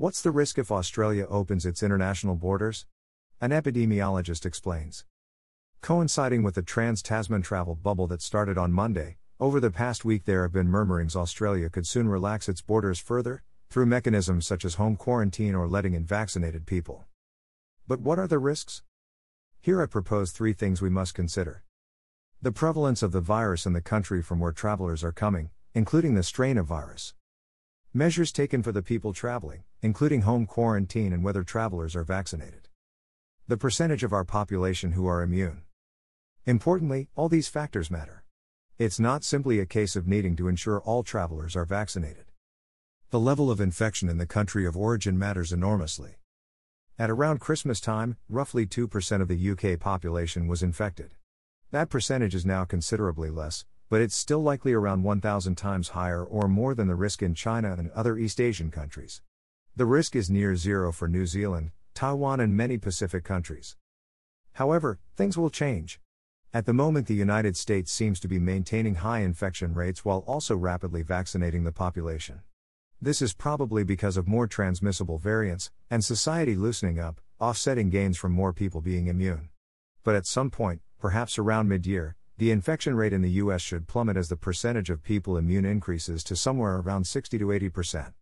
What's the risk if Australia opens its international borders? An epidemiologist explains. Coinciding with the trans Tasman travel bubble that started on Monday, over the past week there have been murmurings Australia could soon relax its borders further, through mechanisms such as home quarantine or letting in vaccinated people. But what are the risks? Here I propose three things we must consider. The prevalence of the virus in the country from where travelers are coming, including the strain of virus. Measures taken for the people traveling, including home quarantine and whether travelers are vaccinated. The percentage of our population who are immune. Importantly, all these factors matter. It's not simply a case of needing to ensure all travelers are vaccinated. The level of infection in the country of origin matters enormously. At around Christmas time, roughly 2% of the UK population was infected. That percentage is now considerably less, but it's still likely around 1,000 times higher or more than the risk in China and other East Asian countries. The risk is near zero for New Zealand, Taiwan, and many Pacific countries. However, things will change. At the moment, the United States seems to be maintaining high infection rates while also rapidly vaccinating the population. This is probably because of more transmissible variants, and society loosening up, offsetting gains from more people being immune. But at some point, perhaps around mid year, the infection rate in the US should plummet as the percentage of people immune increases to somewhere around 60 to 80%.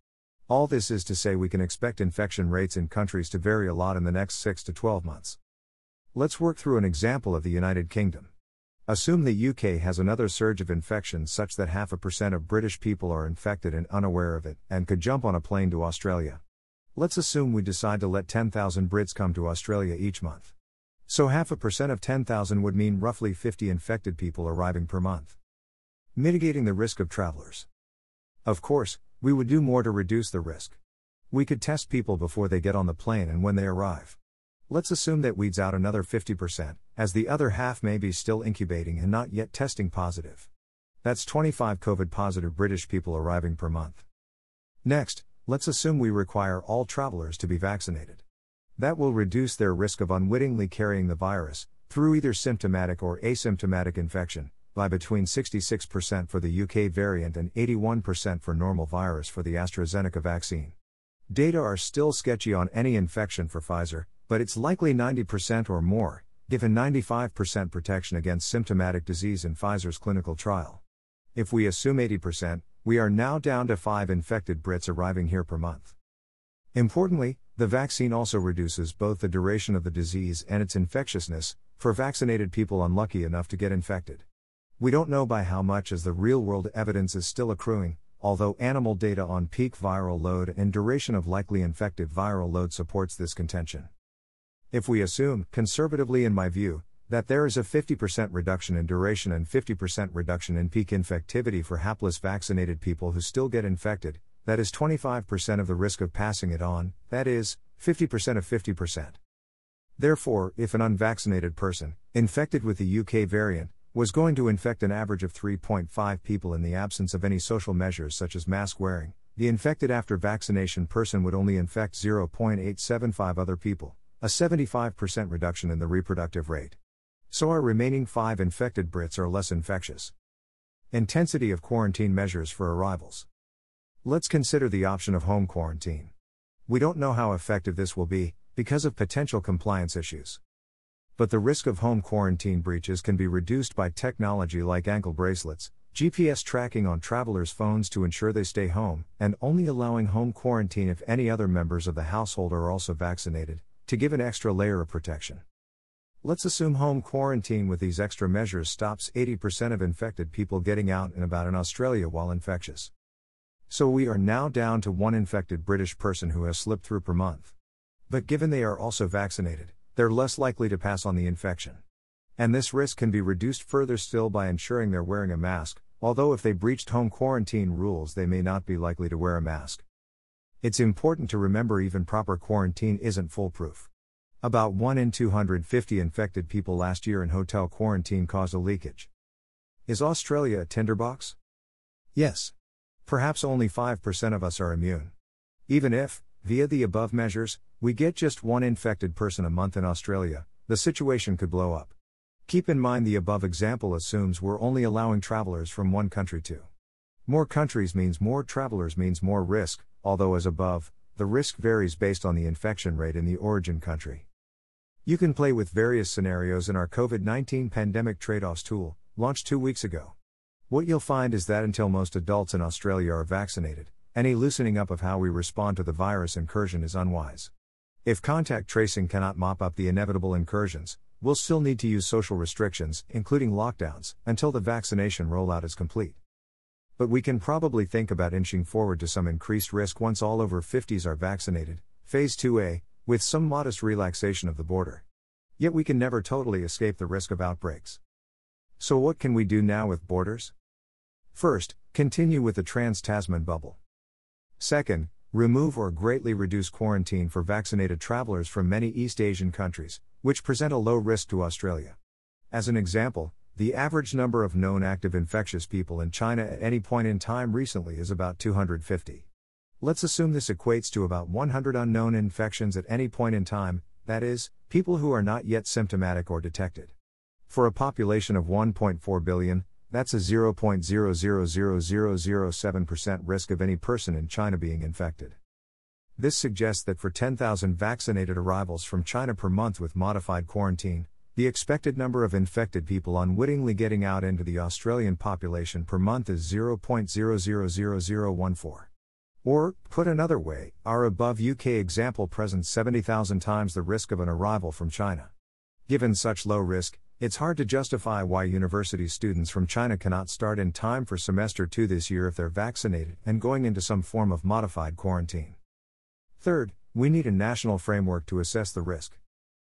All this is to say, we can expect infection rates in countries to vary a lot in the next 6 to 12 months. Let's work through an example of the United Kingdom. Assume the UK has another surge of infections such that half a percent of British people are infected and unaware of it, and could jump on a plane to Australia. Let's assume we decide to let 10,000 Brits come to Australia each month. So half a percent of 10,000 would mean roughly 50 infected people arriving per month. Mitigating the risk of travelers. Of course, we would do more to reduce the risk. We could test people before they get on the plane and when they arrive. Let's assume that weeds out another 50%, as the other half may be still incubating and not yet testing positive. That's 25 COVID positive British people arriving per month. Next, let's assume we require all travelers to be vaccinated. That will reduce their risk of unwittingly carrying the virus, through either symptomatic or asymptomatic infection, by between 66% for the UK variant and 81% for normal virus for the AstraZeneca vaccine. Data are still sketchy on any infection for Pfizer, but it's likely 90% or more, given 95% protection against symptomatic disease in Pfizer's clinical trial. If we assume 80%, we are now down to 5 infected Brits arriving here per month. Importantly, the vaccine also reduces both the duration of the disease and its infectiousness, for vaccinated people unlucky enough to get infected. We don't know by how much as the real world evidence is still accruing, although animal data on peak viral load and duration of likely infective viral load supports this contention. If we assume, conservatively in my view, that there is a 50% reduction in duration and 50% reduction in peak infectivity for hapless vaccinated people who still get infected, that is 25% of the risk of passing it on, that is, 50% of 50%. Therefore, if an unvaccinated person, infected with the UK variant, was going to infect an average of 3.5 people in the absence of any social measures such as mask wearing, the infected after vaccination person would only infect 0.875 other people, a 75% reduction in the reproductive rate. So our remaining 5 infected Brits are less infectious. Intensity of quarantine measures for arrivals. Let's consider the option of home quarantine. We don't know how effective this will be, because of potential compliance issues. But the risk of home quarantine breaches can be reduced by technology like ankle bracelets, GPS tracking on travelers' phones to ensure they stay home, and only allowing home quarantine if any other members of the household are also vaccinated, to give an extra layer of protection. Let's assume home quarantine with these extra measures stops 80% of infected people getting out and about in Australia while infectious. So we are now down to one infected British person who has slipped through per month. But given they are also vaccinated, they're less likely to pass on the infection. And this risk can be reduced further still by ensuring they're wearing a mask, although if they breached home quarantine rules, they may not be likely to wear a mask. It's important to remember even proper quarantine isn't foolproof. About 1 in 250 infected people last year in hotel quarantine caused a leakage. Is Australia a tinderbox? Yes. Perhaps only 5% of us are immune. Even if, via the above measures, we get just one infected person a month in Australia, the situation could blow up. Keep in mind the above example assumes we're only allowing travelers from one country to. More countries means more travelers means more risk, although as above, the risk varies based on the infection rate in the origin country. You can play with various scenarios in our COVID 19 pandemic trade offs tool, launched two weeks ago. What you'll find is that until most adults in Australia are vaccinated, any loosening up of how we respond to the virus incursion is unwise. If contact tracing cannot mop up the inevitable incursions, we'll still need to use social restrictions, including lockdowns, until the vaccination rollout is complete. But we can probably think about inching forward to some increased risk once all over 50s are vaccinated, phase 2A, with some modest relaxation of the border. Yet we can never totally escape the risk of outbreaks. So, what can we do now with borders? First, continue with the Trans Tasman bubble. Second, remove or greatly reduce quarantine for vaccinated travelers from many East Asian countries, which present a low risk to Australia. As an example, the average number of known active infectious people in China at any point in time recently is about 250. Let's assume this equates to about 100 unknown infections at any point in time, that is, people who are not yet symptomatic or detected. For a population of 1.4 billion, that's a 0.000007% risk of any person in China being infected. This suggests that for 10,000 vaccinated arrivals from China per month with modified quarantine, the expected number of infected people unwittingly getting out into the Australian population per month is 0.000014. Or, put another way, our above UK example presents 70,000 times the risk of an arrival from China. Given such low risk, it's hard to justify why university students from China cannot start in time for semester 2 this year if they're vaccinated and going into some form of modified quarantine. Third, we need a national framework to assess the risk.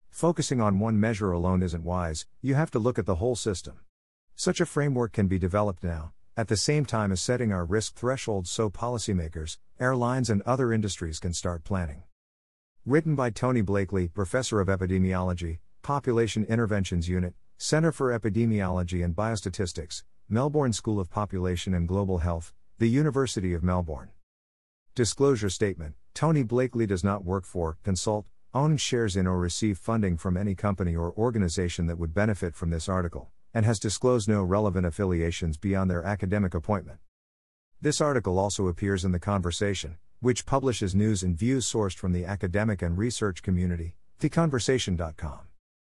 Focusing on one measure alone isn't wise, you have to look at the whole system. Such a framework can be developed now, at the same time as setting our risk thresholds so policymakers, airlines, and other industries can start planning. Written by Tony Blakely, Professor of Epidemiology, Population Interventions Unit, Center for Epidemiology and Biostatistics, Melbourne School of Population and Global Health, The University of Melbourne. Disclosure Statement Tony Blakely does not work for, consult, own shares in, or receive funding from any company or organization that would benefit from this article and has disclosed no relevant affiliations beyond their academic appointment. This article also appears in The Conversation, which publishes news and views sourced from the academic and research community, theconversation.com.